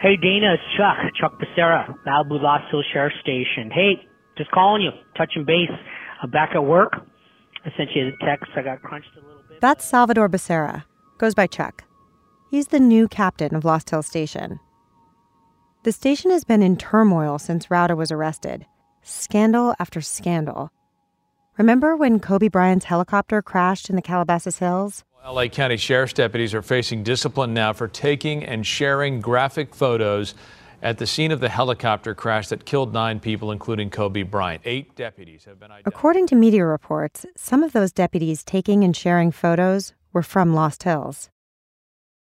Hey, Dana, it's Chuck, Chuck Becerra, Malibu Lost Hill Sheriff Station. Hey, just calling you, touching base. I'm back at work. I sent you a text. I got crunched a little bit. That's Salvador Becerra, goes by Chuck. He's the new captain of Lost Hill Station. The station has been in turmoil since Rauda was arrested. Scandal after scandal. Remember when Kobe Bryant's helicopter crashed in the Calabasas Hills? LA County Sheriff's deputies are facing discipline now for taking and sharing graphic photos at the scene of the helicopter crash that killed nine people, including Kobe Bryant. Eight deputies have been identified. According to media reports, some of those deputies taking and sharing photos were from Lost Hills.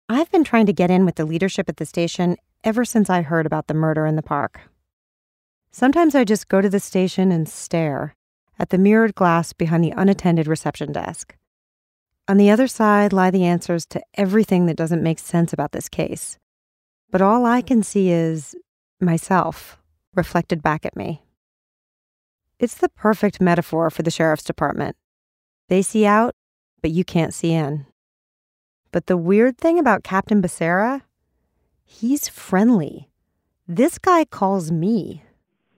I've been trying to get in with the leadership at the station ever since I heard about the murder in the park. Sometimes I just go to the station and stare at the mirrored glass behind the unattended reception desk. On the other side lie the answers to everything that doesn't make sense about this case. But all I can see is myself reflected back at me. It's the perfect metaphor for the sheriff's department. They see out, but you can't see in. But the weird thing about Captain Becerra, he's friendly. This guy calls me.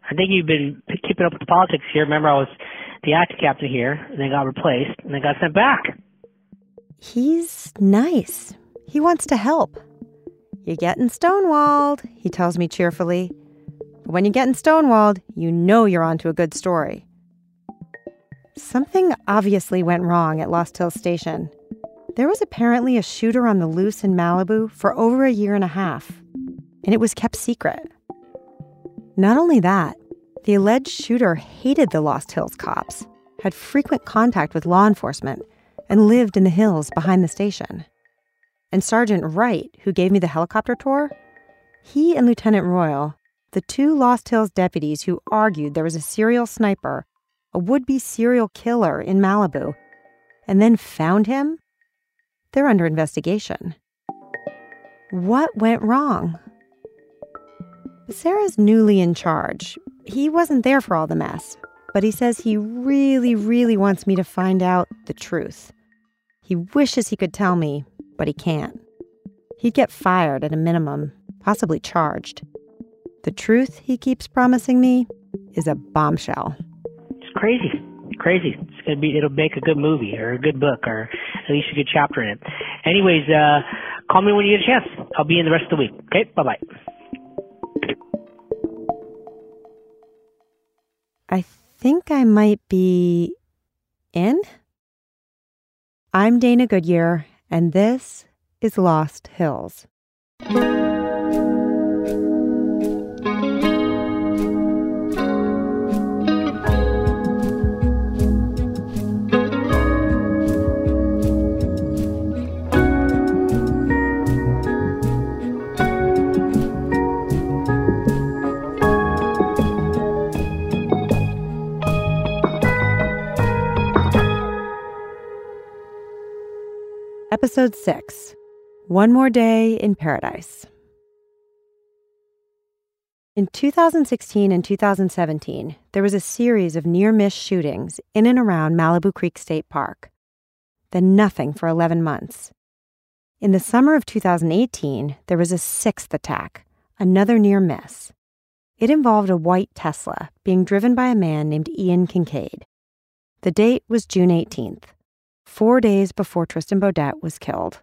I think you've been keeping up with the politics here. Remember, I was the acting captain here, and then got replaced, and then got sent back. He's nice. He wants to help. You're getting stonewalled, he tells me cheerfully. But when you're getting stonewalled, you know you're onto a good story. Something obviously went wrong at Lost Hills Station. There was apparently a shooter on the loose in Malibu for over a year and a half, and it was kept secret. Not only that, the alleged shooter hated the Lost Hills cops, had frequent contact with law enforcement, and lived in the hills behind the station. And Sergeant Wright, who gave me the helicopter tour, he and Lieutenant Royal, the two Lost Hills deputies who argued there was a serial sniper, a would be serial killer in Malibu, and then found him, they're under investigation. What went wrong? Becerra's newly in charge. He wasn't there for all the mess, but he says he really, really wants me to find out the truth. He wishes he could tell me, but he can't. He'd get fired at a minimum, possibly charged. The truth he keeps promising me is a bombshell. It's crazy. Crazy. It's gonna be it'll make a good movie or a good book or at least a good chapter in it. Anyways, uh call me when you get a chance. I'll be in the rest of the week. Okay, bye bye. I think I might be in. I'm Dana Goodyear, and this is Lost Hills. 6 One More Day in Paradise. In 2016 and 2017, there was a series of near miss shootings in and around Malibu Creek State Park. Then nothing for 11 months. In the summer of 2018, there was a sixth attack, another near miss. It involved a white Tesla being driven by a man named Ian Kincaid. The date was June 18th four days before Tristan Beaudette was killed.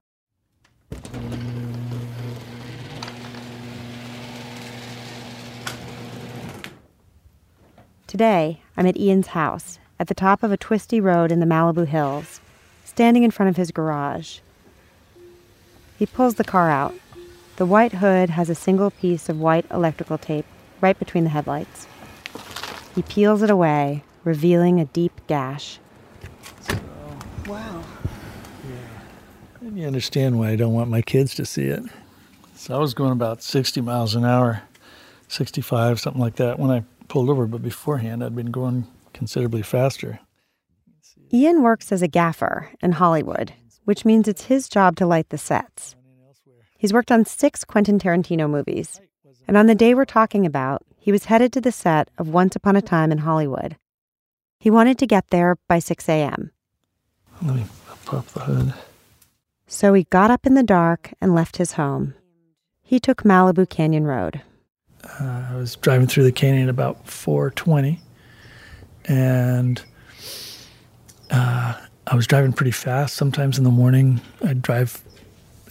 Today, I'm at Ian's house at the top of a twisty road in the Malibu Hills, standing in front of his garage. He pulls the car out. The white hood has a single piece of white electrical tape right between the headlights. He peels it away, revealing a deep gash. Wow. Yeah. And you understand why I don't want my kids to see it. So I was going about 60 miles an hour, 65, something like that, when I pulled over. But beforehand, I'd been going considerably faster. Ian works as a gaffer in Hollywood, which means it's his job to light the sets. He's worked on six Quentin Tarantino movies. And on the day we're talking about, he was headed to the set of Once Upon a Time in Hollywood. He wanted to get there by 6 a.m. Let me pop the hood. So he got up in the dark and left his home. He took Malibu Canyon Road. Uh, I was driving through the canyon about 420, and uh, I was driving pretty fast. Sometimes in the morning, I'd drive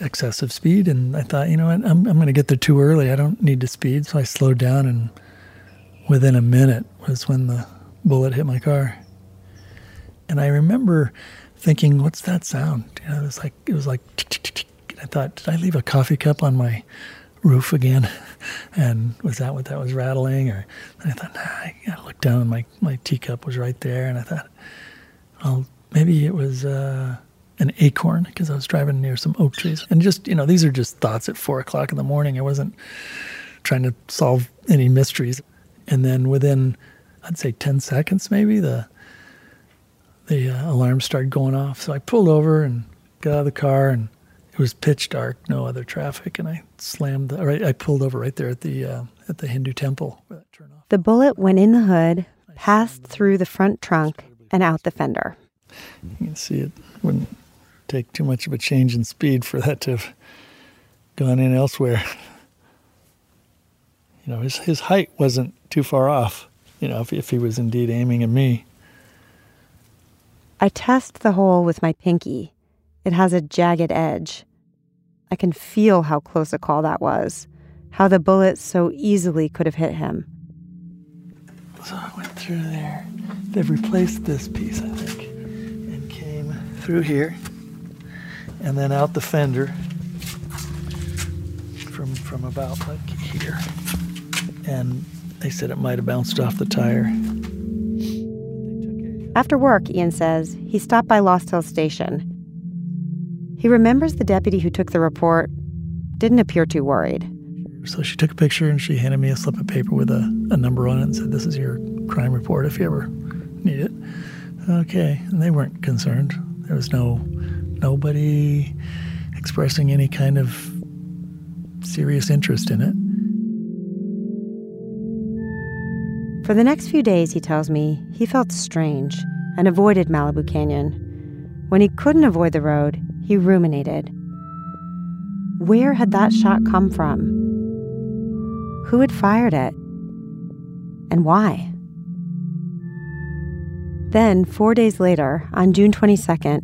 excessive speed, and I thought, you know what, I'm, I'm going to get there too early. I don't need to speed. So I slowed down, and within a minute was when the bullet hit my car. And I remember thinking, "What's that sound?" You know, it was like it was like. I thought, did I leave a coffee cup on my roof again? And was that what that was rattling? Or I thought, nah, I gotta look down. And my my teacup was right there, and I thought, well, maybe it was. Uh, an acorn because I was driving near some oak trees. And just, you know, these are just thoughts at four o'clock in the morning. I wasn't trying to solve any mysteries. And then within, I'd say 10 seconds maybe, the the uh, alarm started going off. So I pulled over and got out of the car, and it was pitch dark, no other traffic, and I slammed. The, right, I pulled over right there at the uh, at the Hindu temple. The bullet went in the hood, passed through the front trunk, and out the fender. You can see it wouldn't take too much of a change in speed for that to have gone in elsewhere. You know, his his height wasn't too far off. You know, if if he was indeed aiming at me. I test the hole with my pinky. It has a jagged edge. I can feel how close a call that was, how the bullet so easily could have hit him. So I went through there. They've replaced this piece, I think, and came through here and then out the fender from from about like here. And they said it might have bounced off the tire. After work, Ian says, he stopped by Lost Hill Station. He remembers the deputy who took the report didn't appear too worried. So she took a picture and she handed me a slip of paper with a, a number on it and said, This is your crime report if you ever need it. Okay. And they weren't concerned. There was no nobody expressing any kind of serious interest in it. For the next few days, he tells me, he felt strange and avoided Malibu Canyon. When he couldn't avoid the road, he ruminated. Where had that shot come from? Who had fired it? And why? Then, four days later, on June 22nd,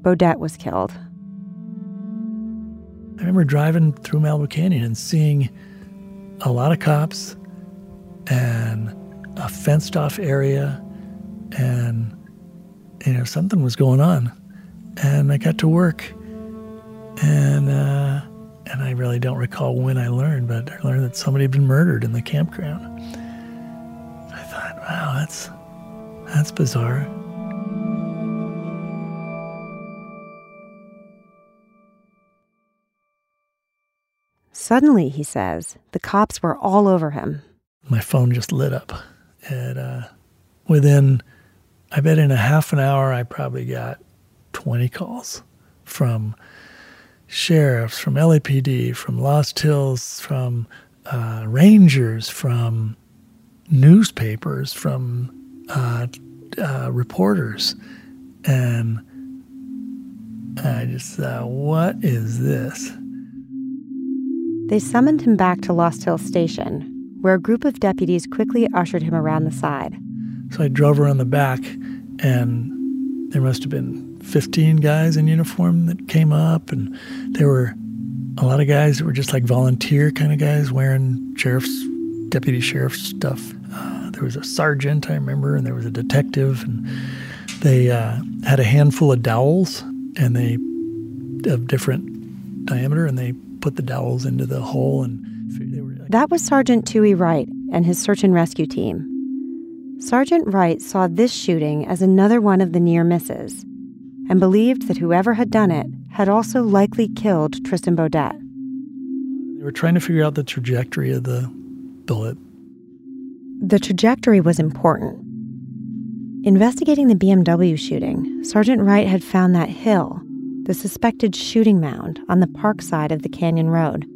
Beaudette was killed. I remember driving through Malibu Canyon and seeing a lot of cops and a fenced off area and you know something was going on. And i got to work. And uh, and i really don't recall when i learned but i learned that somebody had been murdered in the campground. I thought wow that's that's bizarre. Suddenly, he says, the cops were all over him. My phone just lit up. And uh, within, I bet in a half an hour, I probably got 20 calls from sheriffs, from LAPD, from Lost Hills, from uh, rangers, from newspapers, from uh, uh, reporters. And I just thought, what is this? They summoned him back to Lost Hills Station, where a group of deputies quickly ushered him around the side. So I drove around the back, and there must have been 15 guys in uniform that came up, and there were a lot of guys that were just like volunteer kind of guys wearing sheriff's, deputy sheriff's stuff. Uh, there was a sergeant, I remember, and there was a detective, and they uh, had a handful of dowels, and they of different diameter, and they put the dowels into the hole and that was Sergeant Tui Wright and his search and rescue team. Sergeant Wright saw this shooting as another one of the near misses and believed that whoever had done it had also likely killed Tristan Beaudette. They were trying to figure out the trajectory of the bullet. The trajectory was important. Investigating the BMW shooting, Sergeant Wright had found that hill the suspected shooting mound on the park side of the canyon road.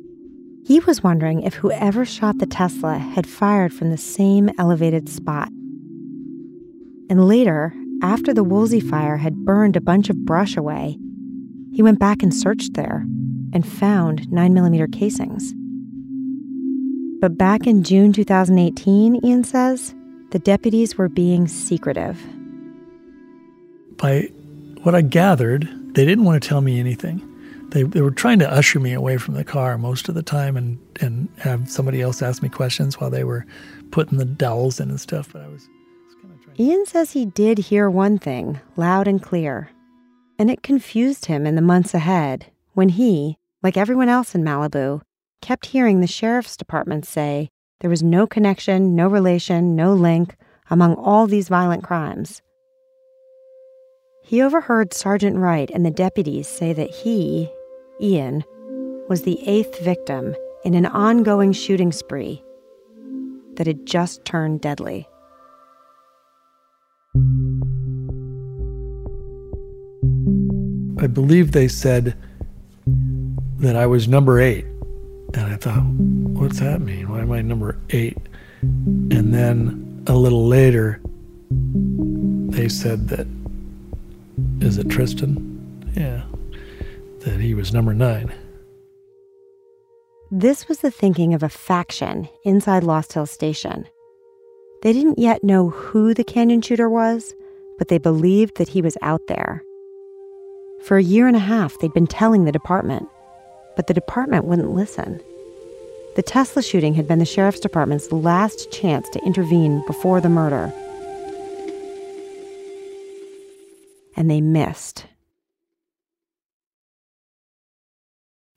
He was wondering if whoever shot the Tesla had fired from the same elevated spot. And later, after the Woolsey fire had burned a bunch of brush away, he went back and searched there and found 9mm casings. But back in June 2018, Ian says, the deputies were being secretive. By what I gathered, they didn't want to tell me anything. They, they were trying to usher me away from the car most of the time and, and have somebody else ask me questions while they were putting the dowels in and stuff. But I was, was kind of. Ian says he did hear one thing loud and clear, and it confused him in the months ahead when he, like everyone else in Malibu, kept hearing the sheriff's department say there was no connection, no relation, no link among all these violent crimes. He overheard Sergeant Wright and the deputies say that he, Ian, was the eighth victim in an ongoing shooting spree that had just turned deadly. I believe they said that I was number eight. And I thought, what's that mean? Why am I number eight? And then a little later, they said that is it Tristan? Yeah. That he was number nine. This was the thinking of a faction inside Lost Hill Station. They didn't yet know who the canyon shooter was, but they believed that he was out there. For a year and a half, they'd been telling the department, but the department wouldn't listen. The Tesla shooting had been the sheriff's department's last chance to intervene before the murder. and they missed.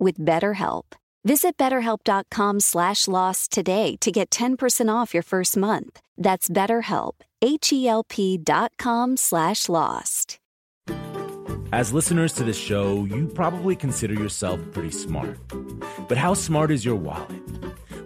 with BetterHelp. Visit betterhelp.com slash lost today to get 10% off your first month. That's betterhelp, H-E-L-P dot com slash lost. As listeners to this show, you probably consider yourself pretty smart. But how smart is your wallet?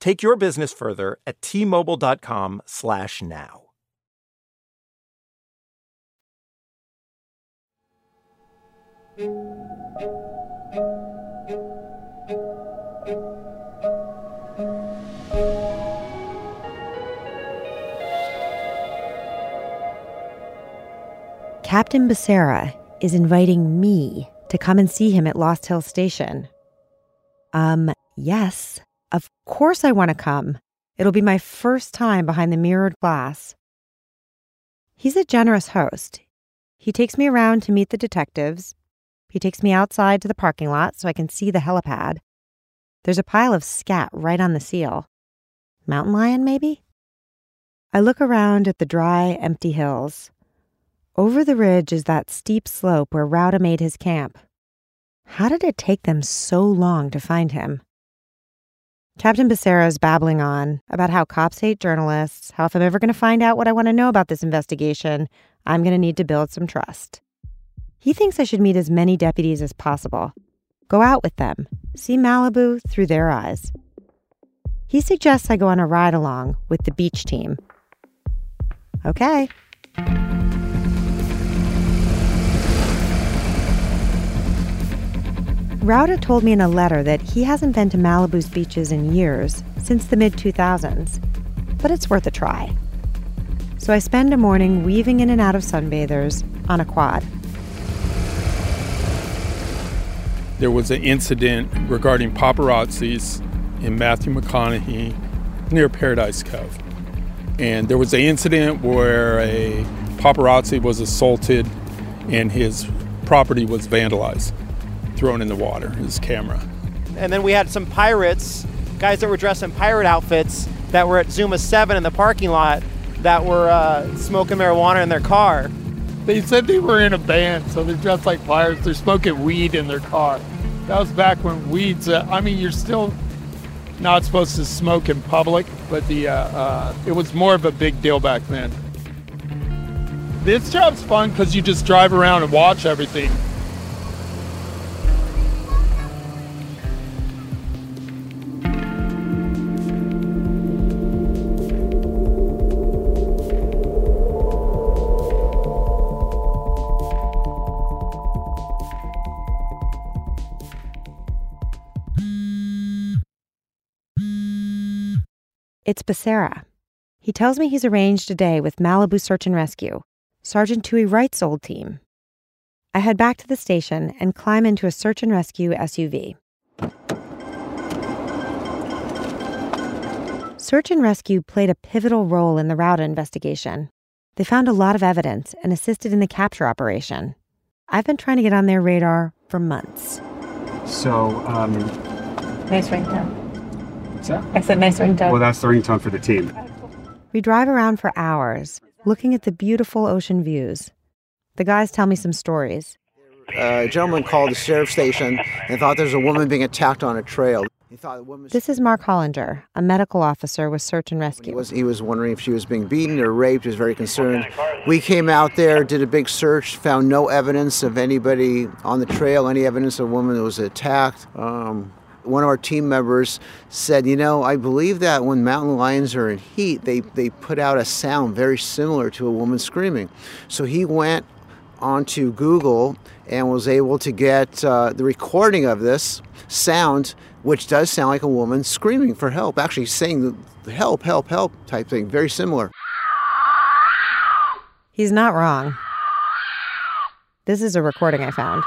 Take your business further at tmobile.com slash now. Captain Becerra is inviting me to come and see him at Lost Hill Station. Um, yes, of course, I want to come. It'll be my first time behind the mirrored glass. He's a generous host. He takes me around to meet the detectives. He takes me outside to the parking lot so I can see the helipad. There's a pile of scat right on the seal. Mountain lion, maybe? I look around at the dry, empty hills. Over the ridge is that steep slope where Rauda made his camp. How did it take them so long to find him? Captain Becerra is babbling on about how cops hate journalists, how if I'm ever going to find out what I want to know about this investigation, I'm going to need to build some trust. He thinks I should meet as many deputies as possible, go out with them, see Malibu through their eyes. He suggests I go on a ride along with the beach team. Okay. Rauda told me in a letter that he hasn't been to Malibu's beaches in years, since the mid 2000s, but it's worth a try. So I spend a morning weaving in and out of sunbathers on a quad. There was an incident regarding paparazzis in Matthew McConaughey near Paradise Cove. And there was an incident where a paparazzi was assaulted and his property was vandalized thrown in the water, his camera. And then we had some pirates, guys that were dressed in pirate outfits, that were at Zuma 7 in the parking lot that were uh, smoking marijuana in their car. They said they were in a band, so they're dressed like pirates. They're smoking weed in their car. That was back when weeds, uh, I mean, you're still not supposed to smoke in public, but the uh, uh it was more of a big deal back then. This job's fun because you just drive around and watch everything. It's Becerra. He tells me he's arranged a day with Malibu Search and Rescue, Sergeant Tui Wright's old team. I head back to the station and climb into a search and rescue SUV. Search and rescue played a pivotal role in the Rauda investigation. They found a lot of evidence and assisted in the capture operation. I've been trying to get on their radar for months. So, um. Nice ringtone. What's that? I said nice ringtone. Well, that's the ringtone for the team. We drive around for hours, looking at the beautiful ocean views. The guys tell me some stories. a gentleman called the sheriff's station and thought there was a woman being attacked on a trail. He thought the woman. This is Mark Hollinger, a medical officer with Search and Rescue. He was, he was wondering if she was being beaten or raped. He was very concerned. We came out there, did a big search, found no evidence of anybody on the trail, any evidence of a woman that was attacked. Um, one of our team members said, You know, I believe that when mountain lions are in heat, they, they put out a sound very similar to a woman screaming. So he went onto Google and was able to get uh, the recording of this sound, which does sound like a woman screaming for help, actually saying the help, help, help type thing, very similar. He's not wrong. This is a recording I found.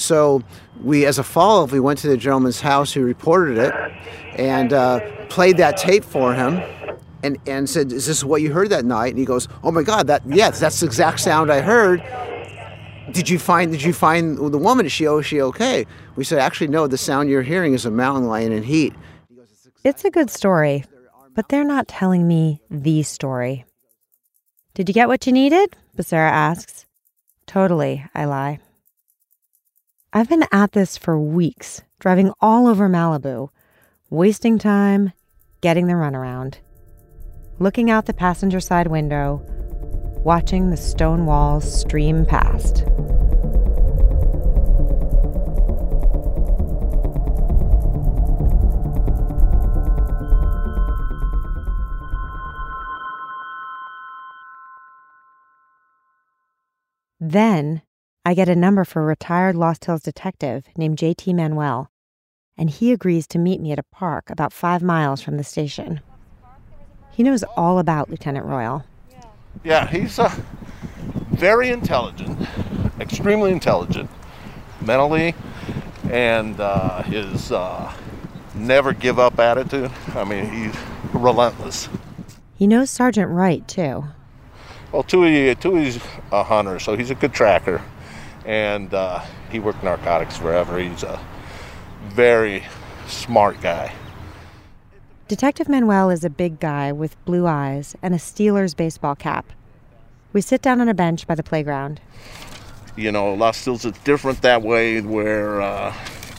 So we, as a follow-up, we went to the gentleman's house who reported it and uh, played that tape for him and, and said, is this what you heard that night? And he goes, oh my God, that yes, that's the exact sound I heard. Did you find did you find the woman? Is she oh, is she okay? We said, actually, no. The sound you're hearing is a mountain lion in heat. It's a good story, but they're not telling me the story. Did you get what you needed? Becerra asks. Totally, I lie. I've been at this for weeks, driving all over Malibu, wasting time, getting the runaround, looking out the passenger side window, watching the stone walls stream past. Then I get a number for a retired Lost Hills detective named JT Manuel, and he agrees to meet me at a park about five miles from the station. He knows all about Lieutenant Royal. Yeah, he's uh, very intelligent, extremely intelligent, mentally, and uh, his uh, never give up attitude. I mean, he's relentless. He knows Sergeant Wright, too. Well, Tui, Tui's a hunter, so he's a good tracker and uh, he worked narcotics forever. He's a very smart guy. Detective Manuel is a big guy with blue eyes and a Steelers baseball cap. We sit down on a bench by the playground. You know, Lost Hills is different that way where uh,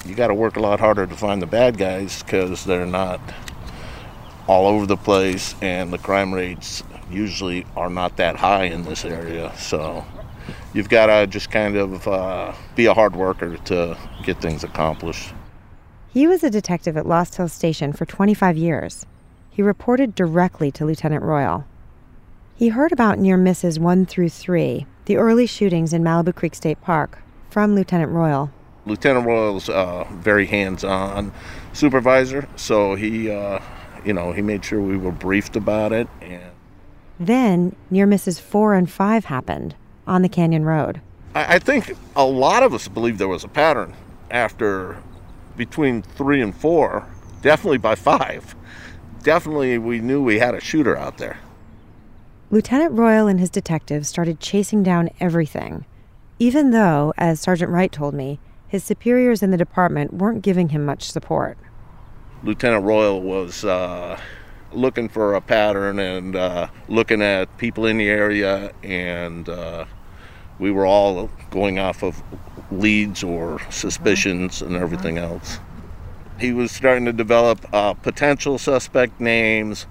you got to work a lot harder to find the bad guys because they're not all over the place and the crime rates usually are not that high in this area. So you've got to just kind of uh, be a hard worker to get things accomplished. He was a detective at Lost Hills Station for 25 years. He reported directly to Lieutenant Royal. He heard about near misses 1 through 3, the early shootings in Malibu Creek State Park, from Lieutenant Royal. Lieutenant Royal's uh, very hands-on supervisor, so he, uh, you know, he made sure we were briefed about it. And then near misses 4 and 5 happened on the Canyon Road. I think a lot of us believe there was a pattern after between three and four, definitely by five. Definitely, we knew we had a shooter out there. Lieutenant Royal and his detectives started chasing down everything, even though, as Sergeant Wright told me, his superiors in the department weren't giving him much support. Lieutenant Royal was uh, looking for a pattern and uh, looking at people in the area, and uh, we were all going off of leads or suspicions and everything else. He was starting to develop uh, potential suspect names,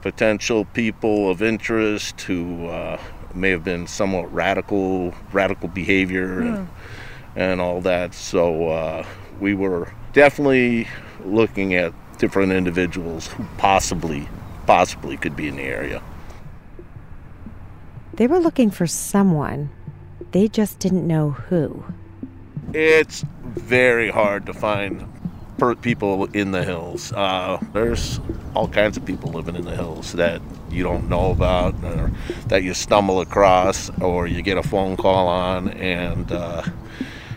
potential people of interest who uh, may have been somewhat radical, radical behavior, and, hmm. and all that. So uh, we were definitely looking at different individuals who possibly, possibly could be in the area. They were looking for someone. They just didn't know who. It's very hard to find people in the hills. Uh, there's all kinds of people living in the hills that you don't know about, or that you stumble across, or you get a phone call on, and uh,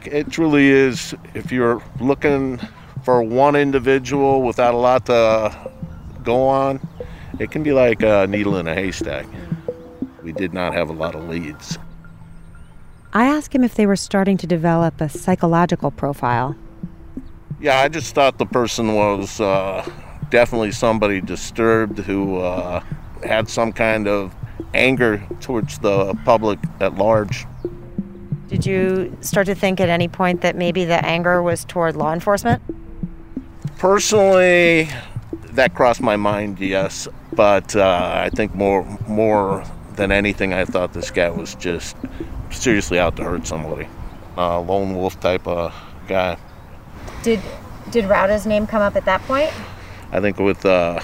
it truly is. If you're looking for one individual without a lot to go on, it can be like a needle in a haystack. We did not have a lot of leads. I asked him if they were starting to develop a psychological profile. Yeah, I just thought the person was uh, definitely somebody disturbed who uh, had some kind of anger towards the public at large. Did you start to think at any point that maybe the anger was toward law enforcement? Personally, that crossed my mind, yes. But uh, I think more more than anything, I thought this guy was just seriously out to hurt somebody, uh, lone wolf type of guy. Did did Rauda's name come up at that point? I think with uh,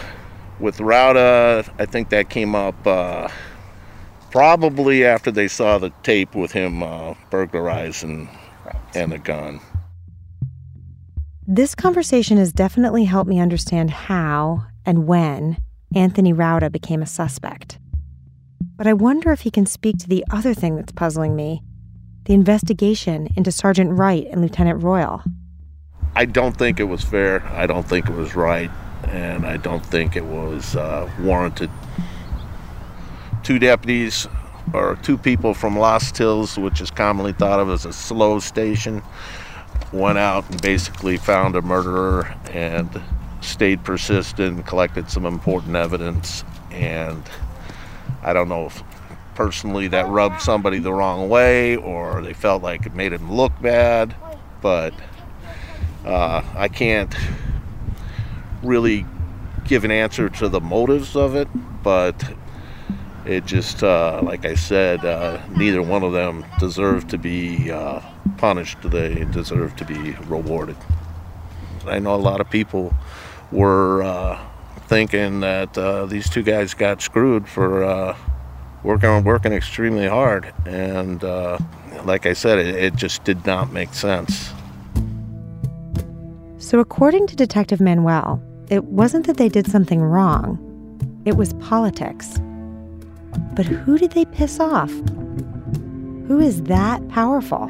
with Rauda, I think that came up uh, probably after they saw the tape with him uh, and a gun. This conversation has definitely helped me understand how and when Anthony Rauda became a suspect. But I wonder if he can speak to the other thing that's puzzling me the investigation into Sergeant Wright and Lieutenant Royal. I don't think it was fair. I don't think it was right. And I don't think it was uh, warranted. Two deputies or two people from Lost Hills, which is commonly thought of as a slow station, went out and basically found a murderer and stayed persistent, collected some important evidence, and I don't know if personally that rubbed somebody the wrong way or they felt like it made him look bad, but uh, I can't really give an answer to the motives of it, but it just, uh, like I said, uh, neither one of them deserved to be uh, punished. They deserve to be rewarded. I know a lot of people were uh, thinking that uh, these two guys got screwed for uh, working working extremely hard, and uh, like I said, it, it just did not make sense. So, according to Detective Manuel, it wasn't that they did something wrong; it was politics. But who did they piss off? Who is that powerful?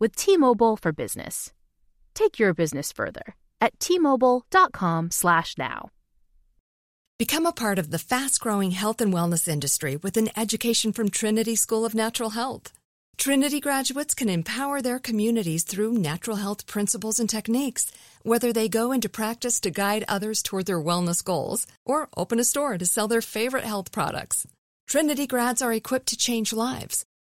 with T-Mobile for Business. Take your business further at t-mobile.com/now. Become a part of the fast-growing health and wellness industry with an education from Trinity School of Natural Health. Trinity graduates can empower their communities through natural health principles and techniques, whether they go into practice to guide others toward their wellness goals or open a store to sell their favorite health products. Trinity grads are equipped to change lives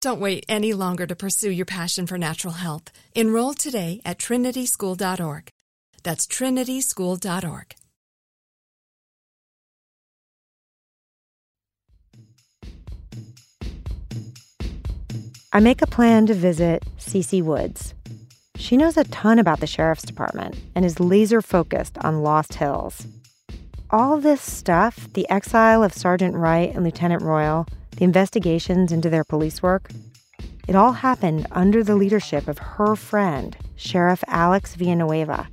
Don't wait any longer to pursue your passion for natural health. Enroll today at trinityschool.org. That's trinityschool.org. I make a plan to visit Cece Woods. She knows a ton about the sheriff's department and is laser focused on Lost Hills. All this stuff the exile of Sergeant Wright and Lieutenant Royal, the investigations into their police work it all happened under the leadership of her friend, Sheriff Alex Villanueva.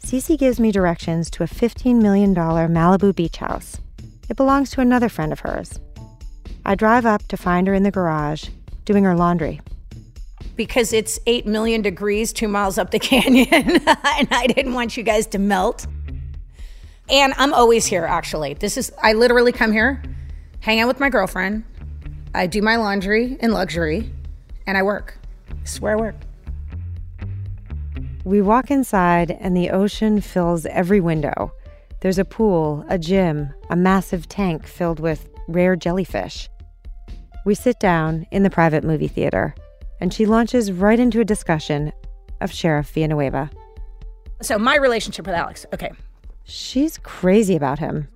Cece gives me directions to a $15 million Malibu beach house. It belongs to another friend of hers. I drive up to find her in the garage, doing her laundry. Because it's 8 million degrees two miles up the canyon, and I didn't want you guys to melt. And I'm always here, actually. This is, I literally come here, hang out with my girlfriend, I do my laundry in luxury, and I work. I swear I work. We walk inside, and the ocean fills every window. There's a pool, a gym, a massive tank filled with rare jellyfish. We sit down in the private movie theater, and she launches right into a discussion of Sheriff Villanueva. So, my relationship with Alex, okay. She's crazy about him.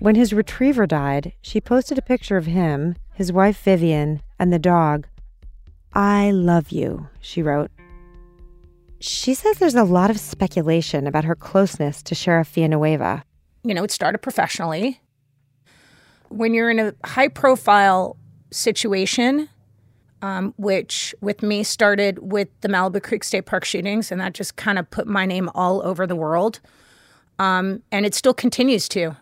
When his retriever died, she posted a picture of him, his wife Vivian, and the dog. I love you, she wrote. She says there's a lot of speculation about her closeness to Sheriff Villanueva. You know, it started professionally. When you're in a high profile situation, um, which with me started with the Malibu Creek State Park shootings, and that just kind of put my name all over the world. Um, and it still continues to.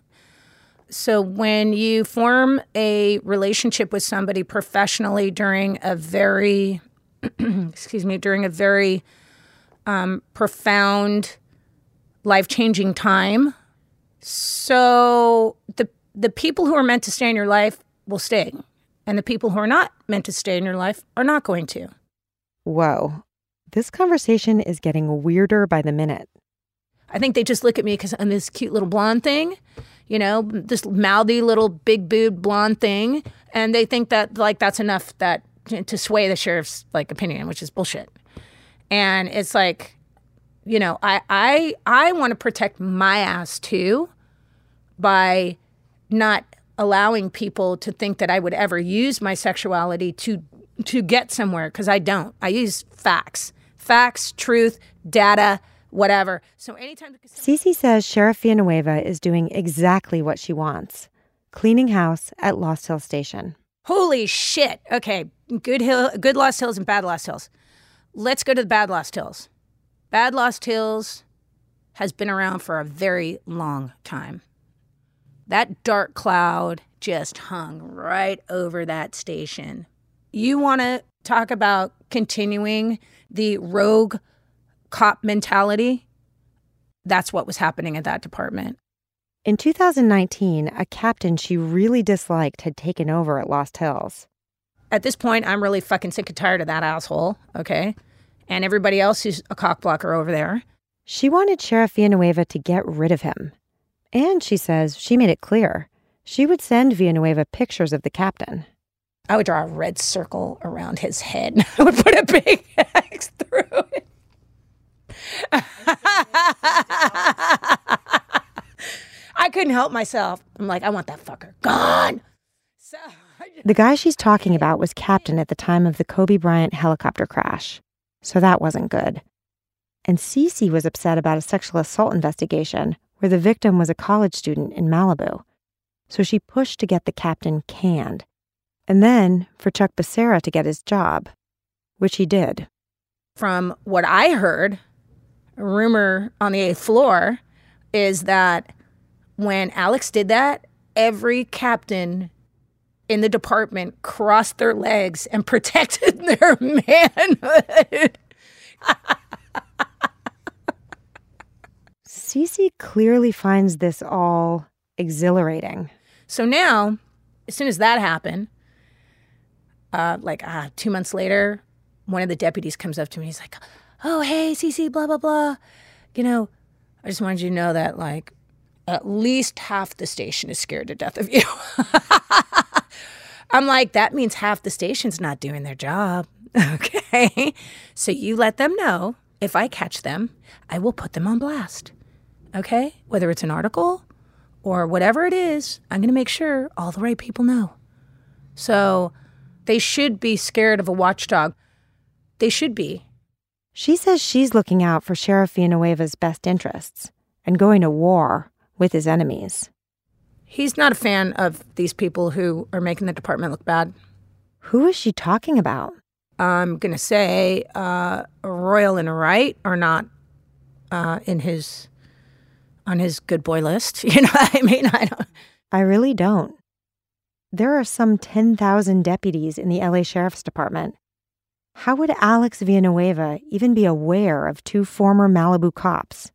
So when you form a relationship with somebody professionally during a very, excuse me, during a very um, profound, life changing time, so the the people who are meant to stay in your life will stay, and the people who are not meant to stay in your life are not going to. Whoa, this conversation is getting weirder by the minute. I think they just look at me because I'm this cute little blonde thing you know, this mouthy little big boob blonde thing, and they think that like that's enough that to sway the sheriff's like opinion, which is bullshit. And it's like, you know, I I I want to protect my ass too by not allowing people to think that I would ever use my sexuality to to get somewhere because I don't. I use facts, facts, truth, data whatever. So anytime Cece says Sheriff Villanueva is doing exactly what she wants cleaning house at Lost Hill Station. Holy shit. Okay, good hill, good Lost Hills and bad Lost Hills. Let's go to the bad Lost Hills. Bad Lost Hills has been around for a very long time. That dark cloud just hung right over that station. You want to talk about continuing the rogue cop mentality, that's what was happening at that department. In 2019, a captain she really disliked had taken over at Lost Hills. At this point, I'm really fucking sick and tired of that asshole, okay? And everybody else who's a cockblocker over there. She wanted Sheriff Villanueva to get rid of him. And she says she made it clear she would send Villanueva pictures of the captain. I would draw a red circle around his head. I would put a big X through it. I couldn't help myself. I'm like, I want that fucker gone. So the guy she's talking about was captain at the time of the Kobe Bryant helicopter crash. So that wasn't good. And Cece was upset about a sexual assault investigation where the victim was a college student in Malibu. So she pushed to get the captain canned. And then for Chuck Becerra to get his job, which he did. From what I heard, a rumor on the eighth floor is that when Alex did that, every captain in the department crossed their legs and protected their manhood. Cece clearly finds this all exhilarating. So now, as soon as that happened, uh, like uh, two months later, one of the deputies comes up to me. He's like, oh, hey, Cece, blah, blah, blah. You know, I just wanted you to know that, like, at least half the station is scared to death of you. I'm like, that means half the station's not doing their job. Okay. So you let them know if I catch them, I will put them on blast. Okay? Whether it's an article or whatever it is, I'm going to make sure all the right people know. So they should be scared of a watchdog. They should be. She says she's looking out for Sheriff Villanueva's best interests and going to war with his enemies. He's not a fan of these people who are making the department look bad. Who is she talking about? I'm going to say uh, Royal and Wright are not uh, in his on his good boy list. You know what I mean? I don't. I really don't. There are some 10,000 deputies in the LA Sheriff's Department. How would Alex Villanueva even be aware of two former Malibu cops?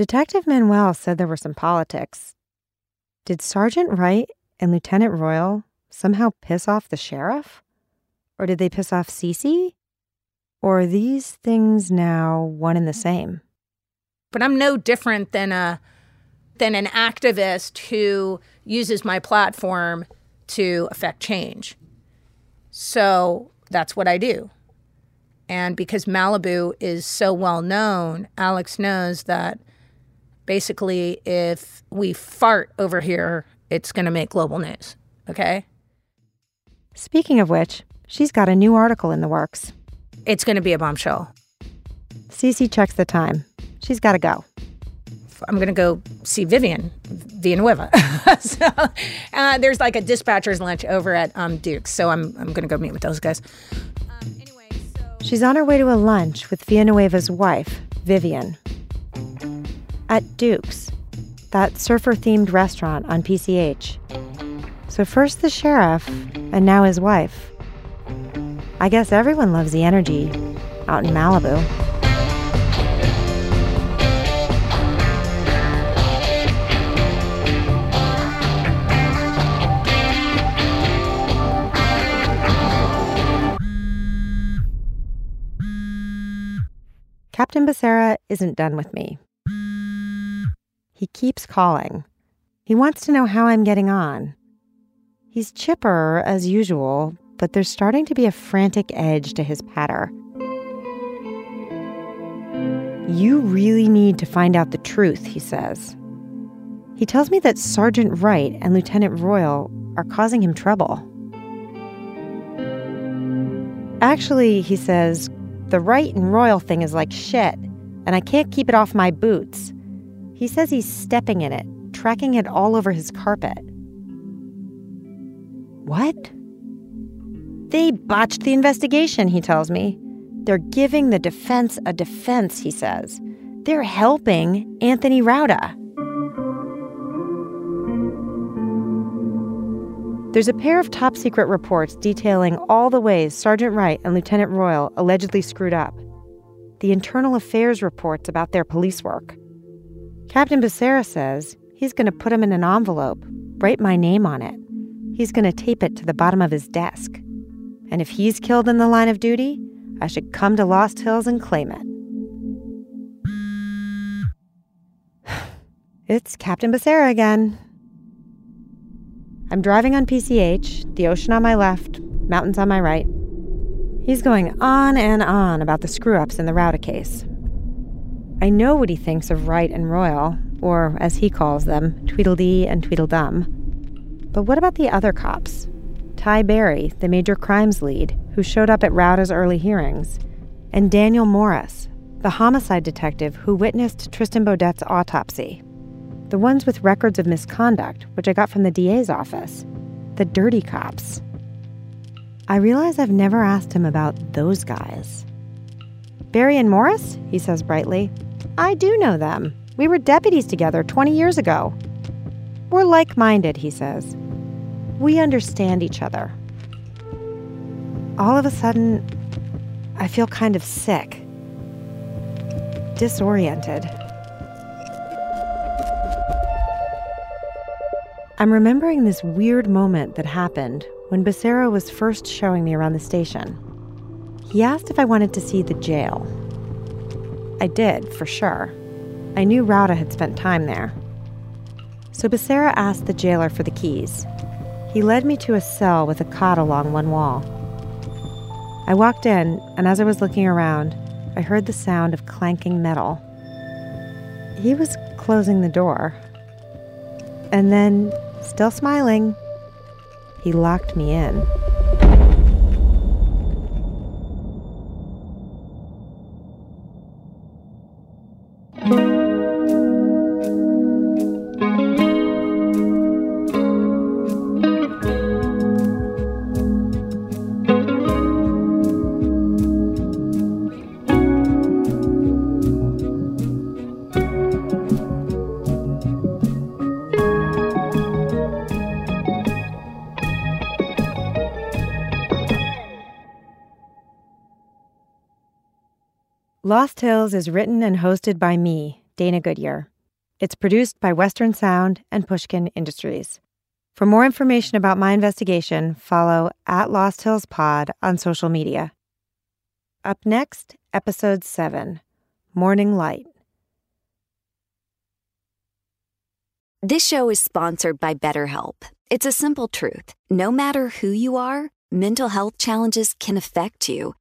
Detective Manuel said there were some politics. Did Sergeant Wright and Lieutenant Royal somehow piss off the sheriff? Or did they piss off Cece? Or are these things now one and the same? But I'm no different than a than an activist who uses my platform to affect change. So that's what I do. And because Malibu is so well known, Alex knows that basically if we fart over here, it's going to make global news. Okay? Speaking of which, she's got a new article in the works. It's going to be a bombshell. Cece checks the time. She's got to go. I'm going to go see Vivian Villanueva. so uh, there's like a dispatcher's lunch over at um, Duke's. So I'm, I'm going to go meet with those guys. She's on her way to a lunch with Villanueva's wife, Vivian. At Duke's, that surfer themed restaurant on PCH. So first the sheriff, and now his wife. I guess everyone loves the energy out in Malibu. Captain Becerra isn't done with me. He keeps calling. He wants to know how I'm getting on. He's chipper as usual, but there's starting to be a frantic edge to his patter. You really need to find out the truth, he says. He tells me that Sergeant Wright and Lieutenant Royal are causing him trouble. Actually, he says, the Wright and Royal thing is like shit, and I can't keep it off my boots. He says he's stepping in it, tracking it all over his carpet. What? They botched the investigation, he tells me. They're giving the defense a defense, he says. They're helping Anthony Rauda. There's a pair of top secret reports detailing all the ways Sergeant Wright and Lieutenant Royal allegedly screwed up. The internal affairs reports about their police work. Captain Becerra says he's going to put them in an envelope, write my name on it. He's going to tape it to the bottom of his desk. And if he's killed in the line of duty, I should come to Lost Hills and claim it. It's Captain Becerra again. I'm driving on PCH, the ocean on my left, mountains on my right. He's going on and on about the screw ups in the Rauda case. I know what he thinks of Wright and Royal, or as he calls them, Tweedledee and Tweedledum. But what about the other cops? Ty Berry, the major crimes lead, who showed up at Rauda's early hearings, and Daniel Morris, the homicide detective who witnessed Tristan Beaudette's autopsy. The ones with records of misconduct, which I got from the DA's office. The dirty cops. I realize I've never asked him about those guys. Barry and Morris? He says brightly. I do know them. We were deputies together 20 years ago. We're like minded, he says. We understand each other. All of a sudden, I feel kind of sick, disoriented. I'm remembering this weird moment that happened when Becerra was first showing me around the station. He asked if I wanted to see the jail. I did, for sure. I knew Rauda had spent time there. So Becerra asked the jailer for the keys. He led me to a cell with a cot along one wall. I walked in, and as I was looking around, I heard the sound of clanking metal. He was closing the door. And then, still smiling, he locked me in. Lost Hills is written and hosted by me, Dana Goodyear. It's produced by Western Sound and Pushkin Industries. For more information about my investigation, follow at Lost Hills Pod on social media. Up next, Episode 7 Morning Light. This show is sponsored by BetterHelp. It's a simple truth. No matter who you are, mental health challenges can affect you